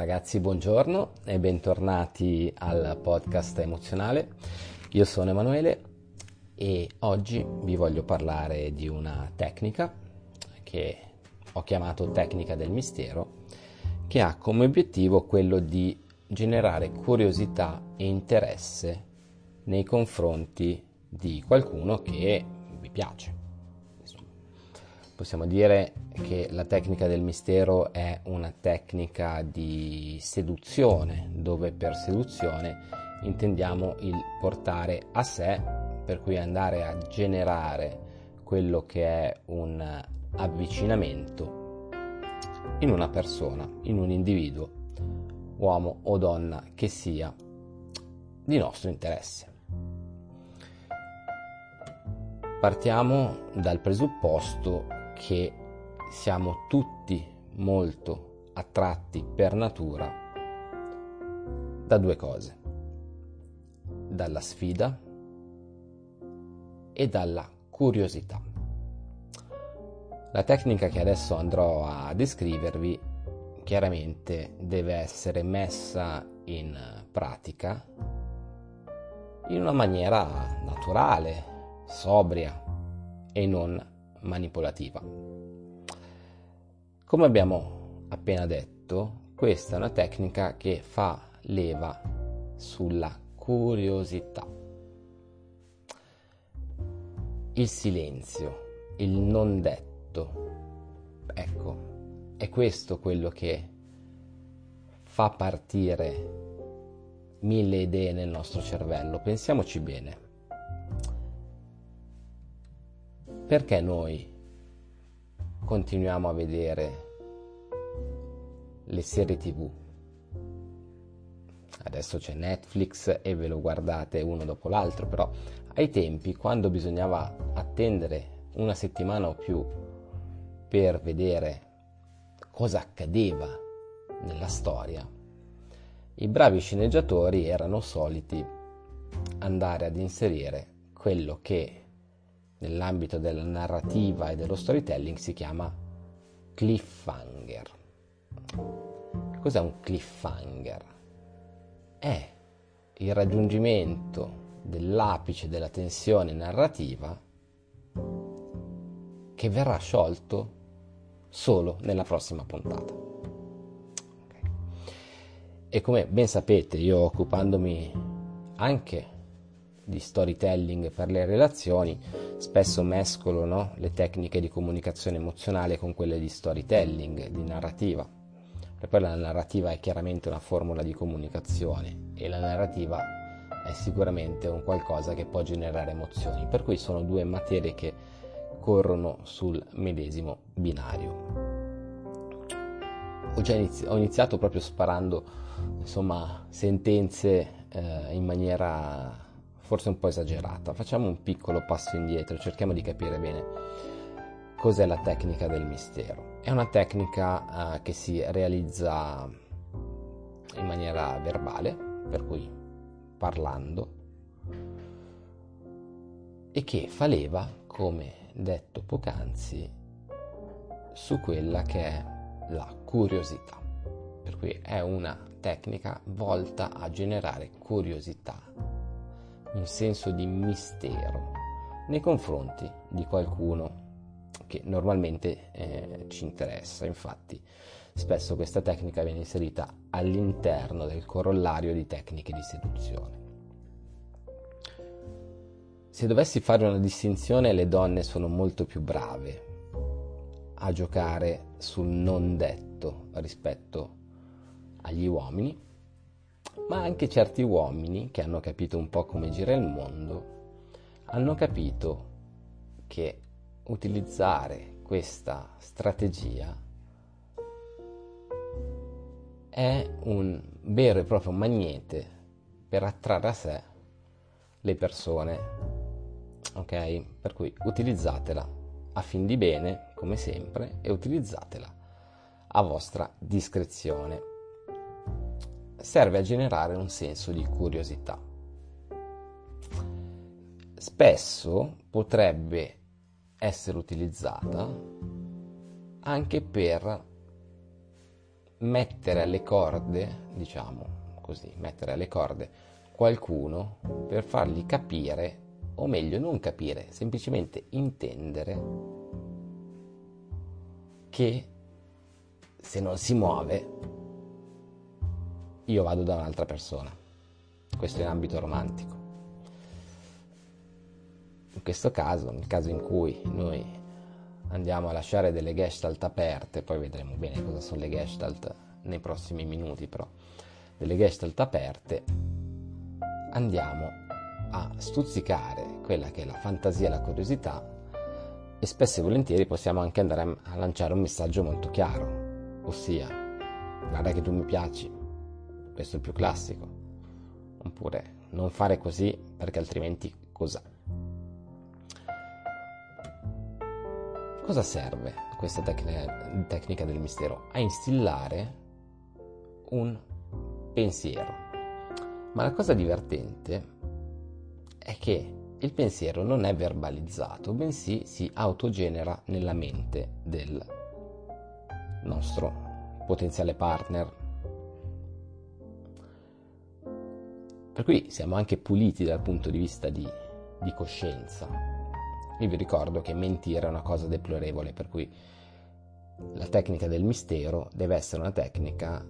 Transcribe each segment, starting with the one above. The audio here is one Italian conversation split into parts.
Ragazzi, buongiorno e bentornati al podcast emozionale. Io sono Emanuele e oggi vi voglio parlare di una tecnica che ho chiamato tecnica del mistero, che ha come obiettivo quello di generare curiosità e interesse nei confronti di qualcuno che vi piace possiamo dire che la tecnica del mistero è una tecnica di seduzione, dove per seduzione intendiamo il portare a sé, per cui andare a generare quello che è un avvicinamento in una persona, in un individuo, uomo o donna che sia, di nostro interesse. Partiamo dal presupposto che siamo tutti molto attratti per natura da due cose, dalla sfida e dalla curiosità. La tecnica che adesso andrò a descrivervi chiaramente deve essere messa in pratica in una maniera naturale, sobria e non manipolativa. Come abbiamo appena detto, questa è una tecnica che fa leva sulla curiosità. Il silenzio, il non detto, ecco, è questo quello che fa partire mille idee nel nostro cervello. Pensiamoci bene. Perché noi continuiamo a vedere le serie tv? Adesso c'è Netflix e ve lo guardate uno dopo l'altro, però ai tempi, quando bisognava attendere una settimana o più per vedere cosa accadeva nella storia, i bravi sceneggiatori erano soliti andare ad inserire quello che nell'ambito della narrativa e dello storytelling si chiama cliffhanger. Cos'è un cliffhanger? È il raggiungimento dell'apice della tensione narrativa che verrà sciolto solo nella prossima puntata. E come ben sapete, io occupandomi anche di storytelling per le relazioni, spesso mescolo no, le tecniche di comunicazione emozionale con quelle di storytelling, di narrativa. Per poi la narrativa è chiaramente una formula di comunicazione e la narrativa è sicuramente un qualcosa che può generare emozioni, per cui sono due materie che corrono sul medesimo binario. Ho, inizi- ho iniziato proprio sparando insomma, sentenze eh, in maniera forse un po' esagerata. Facciamo un piccolo passo indietro, cerchiamo di capire bene cos'è la tecnica del mistero. È una tecnica eh, che si realizza in maniera verbale, per cui parlando, e che fa leva, come detto poc'anzi, su quella che è la curiosità. Per cui è una tecnica volta a generare curiosità un senso di mistero nei confronti di qualcuno che normalmente eh, ci interessa. Infatti, spesso questa tecnica viene inserita all'interno del corollario di tecniche di seduzione. Se dovessi fare una distinzione, le donne sono molto più brave a giocare sul non detto rispetto agli uomini ma anche certi uomini che hanno capito un po' come gira il mondo hanno capito che utilizzare questa strategia è un vero e proprio magnete per attrarre a sé le persone. Ok? Per cui utilizzatela a fin di bene, come sempre, e utilizzatela a vostra discrezione serve a generare un senso di curiosità. Spesso potrebbe essere utilizzata anche per mettere alle corde, diciamo così, mettere alle corde qualcuno per fargli capire, o meglio non capire, semplicemente intendere che se non si muove io vado da un'altra persona. Questo in ambito romantico. In questo caso, nel caso in cui noi andiamo a lasciare delle gestalt aperte, poi vedremo bene cosa sono le gestalt nei prossimi minuti, però delle gestalt aperte, andiamo a stuzzicare quella che è la fantasia e la curiosità e spesso e volentieri possiamo anche andare a lanciare un messaggio molto chiaro, ossia guarda che tu mi piaci, questo è il più classico, oppure non fare così perché altrimenti cos'è? Cosa serve questa tecnica, tecnica del mistero? A instillare un pensiero. Ma la cosa divertente è che il pensiero non è verbalizzato, bensì si autogenera nella mente del nostro potenziale partner. Per cui siamo anche puliti dal punto di vista di, di coscienza. Io vi ricordo che mentire è una cosa deplorevole, per cui la tecnica del mistero deve essere una tecnica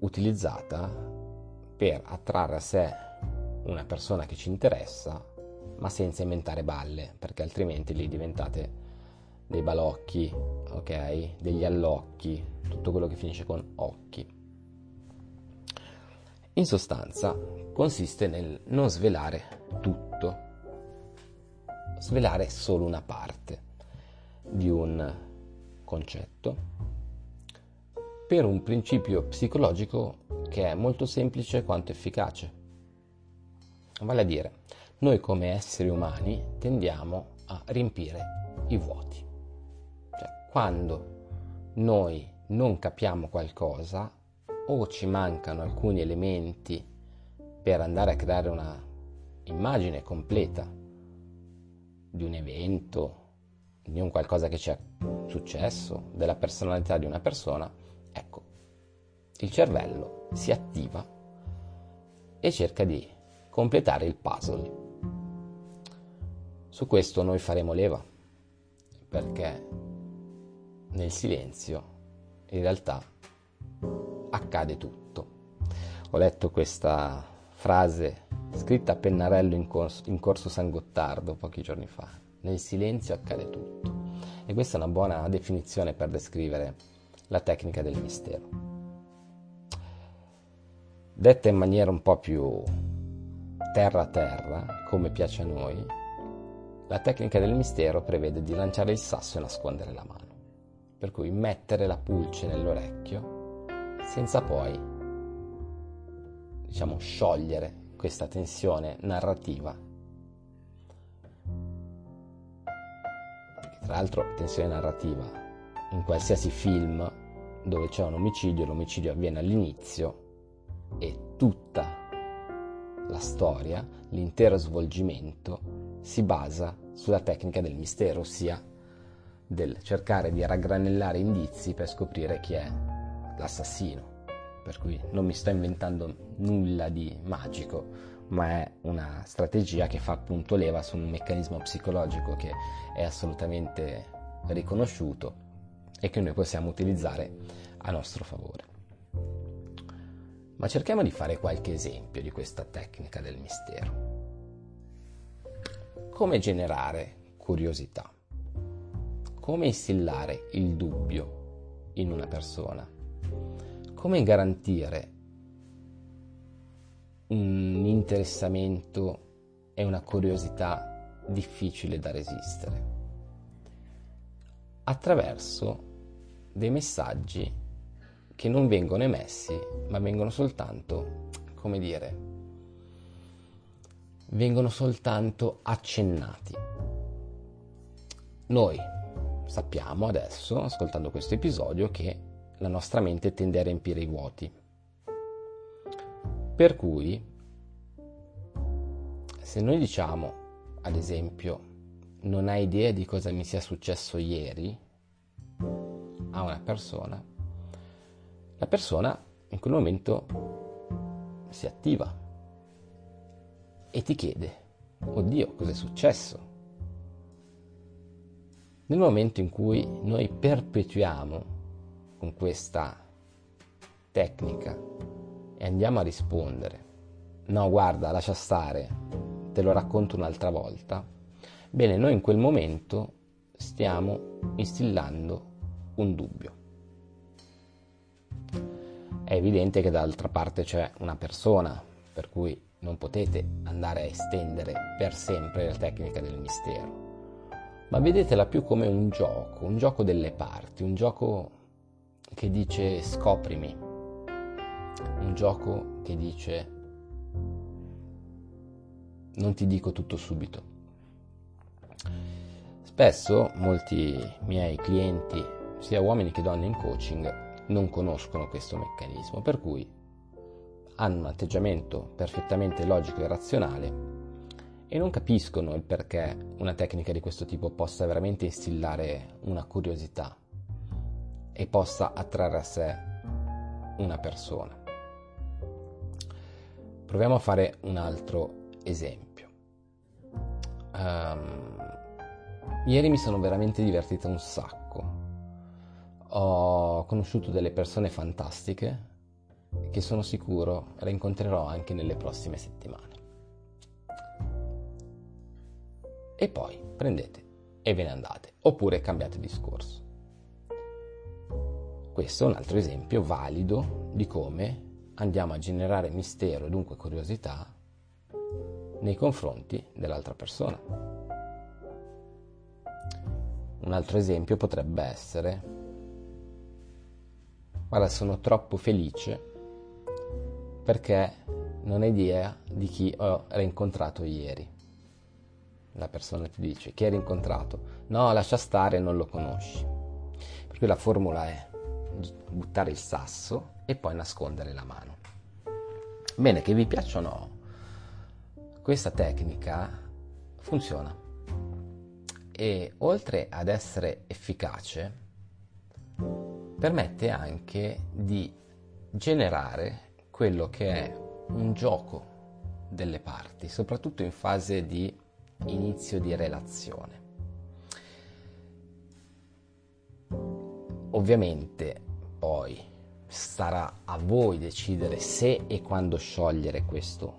utilizzata per attrarre a sé una persona che ci interessa, ma senza inventare balle, perché altrimenti lì diventate dei balocchi, ok? Degli allocchi, tutto quello che finisce con occhi. In sostanza consiste nel non svelare tutto, svelare solo una parte di un concetto per un principio psicologico che è molto semplice quanto efficace. Vale a dire, noi come esseri umani tendiamo a riempire i vuoti. Cioè, quando noi non capiamo qualcosa o ci mancano alcuni elementi per andare a creare una immagine completa di un evento, di un qualcosa che ci è successo, della personalità di una persona, Ecco, il cervello si attiva e cerca di completare il puzzle. Su questo noi faremo leva, perché nel silenzio in realtà accade tutto. Ho letto questa frase scritta a pennarello in corso, in corso San Gottardo pochi giorni fa. Nel silenzio accade tutto. E questa è una buona definizione per descrivere la tecnica del mistero. Detta in maniera un po' più terra a terra, come piace a noi, la tecnica del mistero prevede di lanciare il sasso e nascondere la mano, per cui mettere la pulce nell'orecchio senza poi, diciamo, sciogliere questa tensione narrativa. Tra l'altro, tensione narrativa in qualsiasi film dove c'è un omicidio, l'omicidio avviene all'inizio e tutta la storia, l'intero svolgimento si basa sulla tecnica del mistero, ossia del cercare di raggranellare indizi per scoprire chi è l'assassino. Per cui non mi sto inventando nulla di magico, ma è una strategia che fa appunto leva su un meccanismo psicologico che è assolutamente riconosciuto e che noi possiamo utilizzare a nostro favore. Ma cerchiamo di fare qualche esempio di questa tecnica del mistero. Come generare curiosità? Come instillare il dubbio in una persona? Come garantire un interessamento e una curiosità difficile da resistere? Attraverso dei messaggi che non vengono emessi, ma vengono soltanto, come dire, vengono soltanto accennati. Noi sappiamo adesso, ascoltando questo episodio, che la nostra mente tende a riempire i vuoti. Per cui, se noi diciamo, ad esempio, non hai idea di cosa mi sia successo ieri, a una persona, la persona in quel momento si attiva e ti chiede, oddio, cos'è successo? Nel momento in cui noi perpetuiamo con questa tecnica e andiamo a rispondere, no guarda, lascia stare, te lo racconto un'altra volta, bene, noi in quel momento stiamo instillando un dubbio. È evidente che dall'altra parte c'è una persona, per cui non potete andare a estendere per sempre la tecnica del mistero, ma vedetela più come un gioco, un gioco delle parti, un gioco che dice scoprimi, un gioco che dice non ti dico tutto subito. Spesso molti miei clienti, sia uomini che donne in coaching, non conoscono questo meccanismo, per cui hanno un atteggiamento perfettamente logico e razionale e non capiscono il perché una tecnica di questo tipo possa veramente instillare una curiosità e possa attrarre a sé una persona. Proviamo a fare un altro esempio. Um, ieri mi sono veramente divertita un sacco ho conosciuto delle persone fantastiche che sono sicuro rincontrerò anche nelle prossime settimane. E poi prendete e ve ne andate, oppure cambiate discorso. Questo è un altro esempio valido di come andiamo a generare mistero e dunque curiosità nei confronti dell'altra persona. Un altro esempio potrebbe essere Guarda, sono troppo felice perché non hai idea di chi ho rincontrato ieri. La persona ti dice chi hai rincontrato? No, lascia stare, non lo conosci. Per cui la formula è buttare il sasso e poi nascondere la mano. Bene, che vi piaccia o no, questa tecnica funziona e oltre ad essere efficace, permette anche di generare quello che è un gioco delle parti, soprattutto in fase di inizio di relazione. Ovviamente poi sarà a voi decidere se e quando sciogliere questo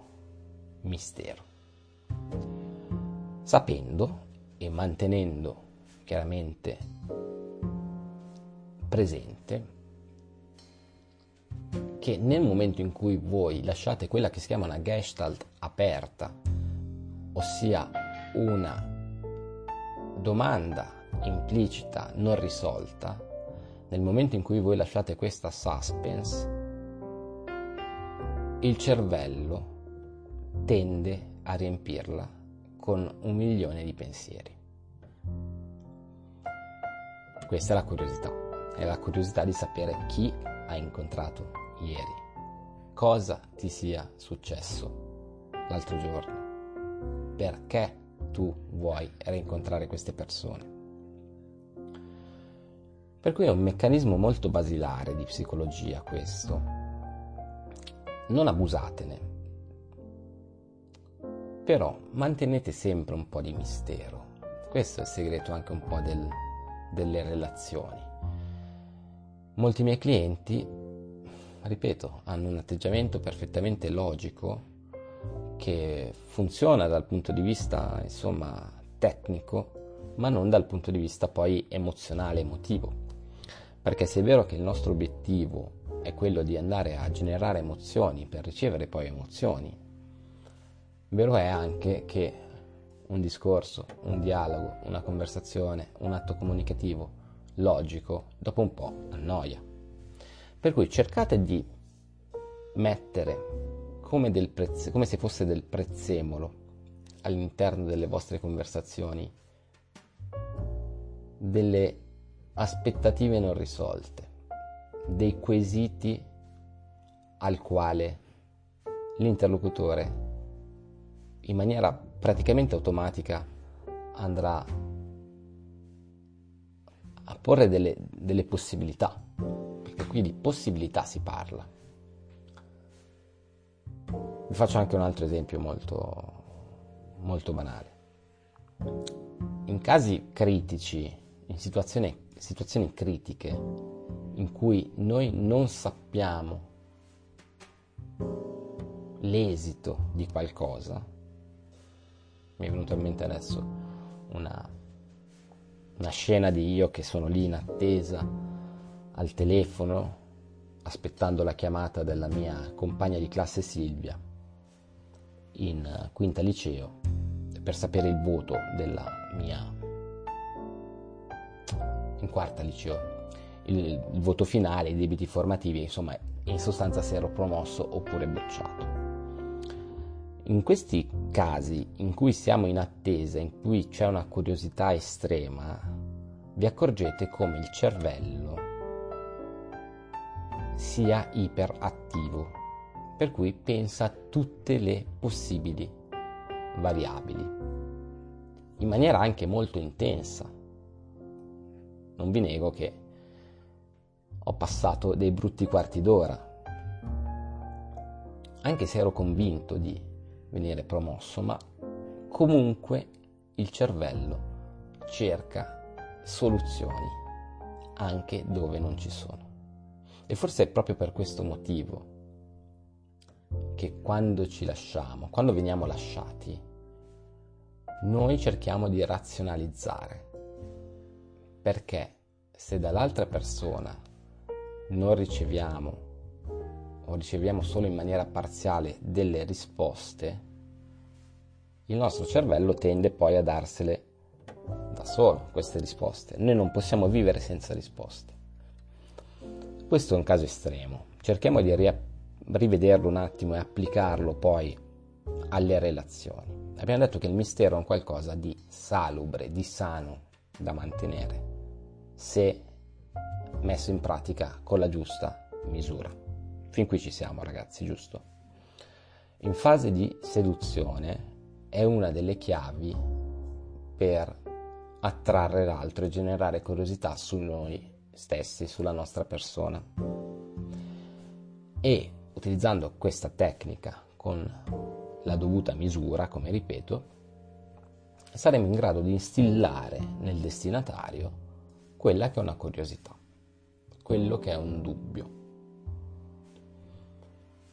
mistero, sapendo e mantenendo chiaramente presente che nel momento in cui voi lasciate quella che si chiama una gestalt aperta, ossia una domanda implicita non risolta, nel momento in cui voi lasciate questa suspense, il cervello tende a riempirla con un milione di pensieri. Questa è la curiosità è la curiosità di sapere chi hai incontrato ieri, cosa ti sia successo l'altro giorno, perché tu vuoi rincontrare queste persone. Per cui è un meccanismo molto basilare di psicologia questo. Non abusatene, però mantenete sempre un po' di mistero. Questo è il segreto anche un po' del, delle relazioni. Molti miei clienti, ripeto, hanno un atteggiamento perfettamente logico che funziona dal punto di vista, insomma, tecnico, ma non dal punto di vista poi emozionale, emotivo. Perché se è vero che il nostro obiettivo è quello di andare a generare emozioni per ricevere poi emozioni, vero è anche che un discorso, un dialogo, una conversazione, un atto comunicativo logico, dopo un po' annoia. Per cui cercate di mettere come, prezze, come se fosse del prezzemolo all'interno delle vostre conversazioni delle aspettative non risolte, dei quesiti al quale l'interlocutore in maniera praticamente automatica andrà a porre delle, delle possibilità, perché qui di possibilità si parla. Vi faccio anche un altro esempio molto, molto banale. In casi critici, in situazioni, situazioni critiche, in cui noi non sappiamo l'esito di qualcosa, mi è venuta in mente adesso una, una scena di io che sono lì in attesa al telefono aspettando la chiamata della mia compagna di classe Silvia in quinta liceo per sapere il voto della mia in quarta liceo il, il voto finale, i debiti formativi, insomma in sostanza se ero promosso oppure bocciato. In questi casi in cui siamo in attesa, in cui c'è una curiosità estrema, vi accorgete come il cervello sia iperattivo, per cui pensa a tutte le possibili variabili, in maniera anche molto intensa. Non vi nego che ho passato dei brutti quarti d'ora, anche se ero convinto di venire promosso, ma comunque il cervello cerca soluzioni anche dove non ci sono. E forse è proprio per questo motivo che quando ci lasciamo, quando veniamo lasciati, noi cerchiamo di razionalizzare. Perché se dall'altra persona non riceviamo o riceviamo solo in maniera parziale delle risposte, il nostro cervello tende poi a darsele da solo queste risposte. Noi non possiamo vivere senza risposte. Questo è un caso estremo. Cerchiamo di ri- rivederlo un attimo e applicarlo poi alle relazioni. Abbiamo detto che il mistero è un qualcosa di salubre, di sano da mantenere, se messo in pratica con la giusta misura. Fin qui ci siamo ragazzi, giusto? In fase di seduzione è una delle chiavi per attrarre l'altro e generare curiosità su noi stessi, sulla nostra persona. E utilizzando questa tecnica con la dovuta misura, come ripeto, saremo in grado di instillare nel destinatario quella che è una curiosità, quello che è un dubbio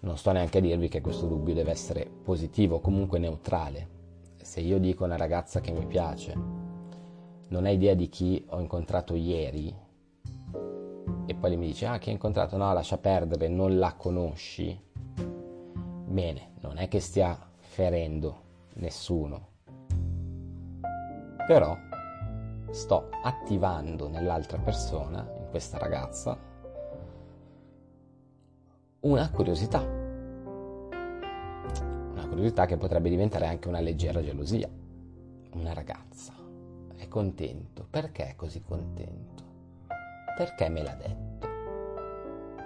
non sto neanche a dirvi che questo dubbio deve essere positivo, comunque neutrale. Se io dico a una ragazza che mi piace, non hai idea di chi ho incontrato ieri, e poi mi dice, ah, che hai incontrato? No, lascia perdere, non la conosci. Bene, non è che stia ferendo nessuno, però sto attivando nell'altra persona, in questa ragazza, una curiosità. Una curiosità che potrebbe diventare anche una leggera gelosia. Una ragazza è contento. Perché è così contento? Perché me l'ha detto?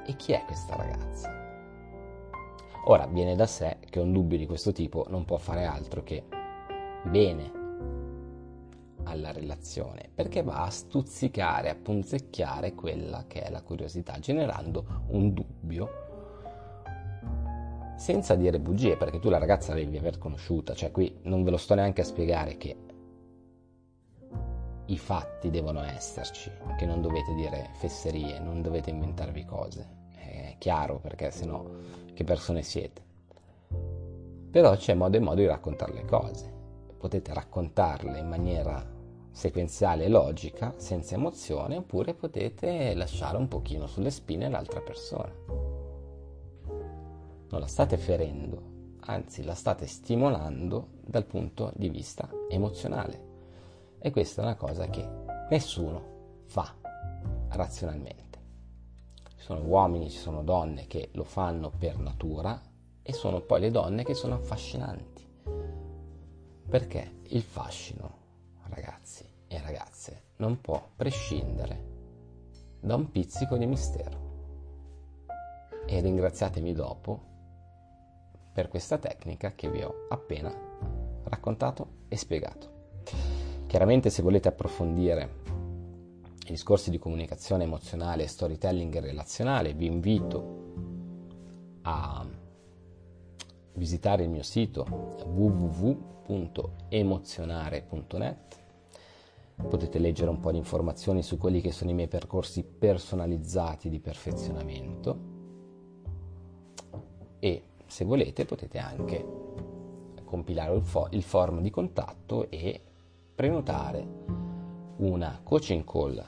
E chi è questa ragazza? Ora viene da sé che un dubbio di questo tipo non può fare altro che bene alla relazione, perché va a stuzzicare, a punzecchiare quella che è la curiosità, generando un dubbio senza dire bugie, perché tu la ragazza devi aver conosciuta, cioè qui non ve lo sto neanche a spiegare che i fatti devono esserci, che non dovete dire fesserie, non dovete inventarvi cose, è chiaro perché sennò che persone siete. Però c'è modo e modo di raccontare le cose, potete raccontarle in maniera sequenziale e logica, senza emozione, oppure potete lasciare un pochino sulle spine l'altra persona non la state ferendo, anzi la state stimolando dal punto di vista emozionale. E questa è una cosa che nessuno fa razionalmente. Ci sono uomini, ci sono donne che lo fanno per natura e sono poi le donne che sono affascinanti. Perché il fascino, ragazzi e ragazze, non può prescindere da un pizzico di mistero. E ringraziatemi dopo per questa tecnica che vi ho appena raccontato e spiegato. Chiaramente se volete approfondire gli corsi di comunicazione emozionale e storytelling relazionale, vi invito a visitare il mio sito www.emozionare.net. Potete leggere un po' di informazioni su quelli che sono i miei percorsi personalizzati di perfezionamento. E se volete potete anche compilare il, fo- il form di contatto e prenotare una coaching call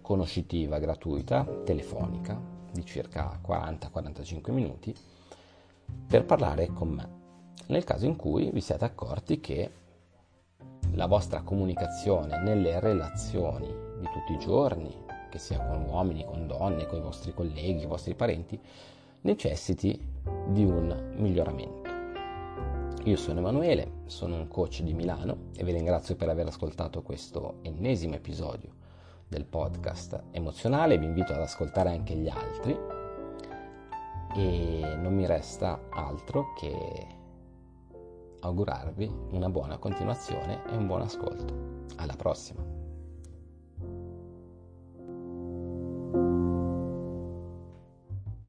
conoscitiva gratuita telefonica di circa 40-45 minuti per parlare con me nel caso in cui vi siate accorti che la vostra comunicazione nelle relazioni di tutti i giorni, che sia con uomini, con donne, con i vostri colleghi, i vostri parenti, necessiti di un miglioramento. Io sono Emanuele, sono un coach di Milano e vi ringrazio per aver ascoltato questo ennesimo episodio del podcast emozionale, vi invito ad ascoltare anche gli altri e non mi resta altro che augurarvi una buona continuazione e un buon ascolto. Alla prossima!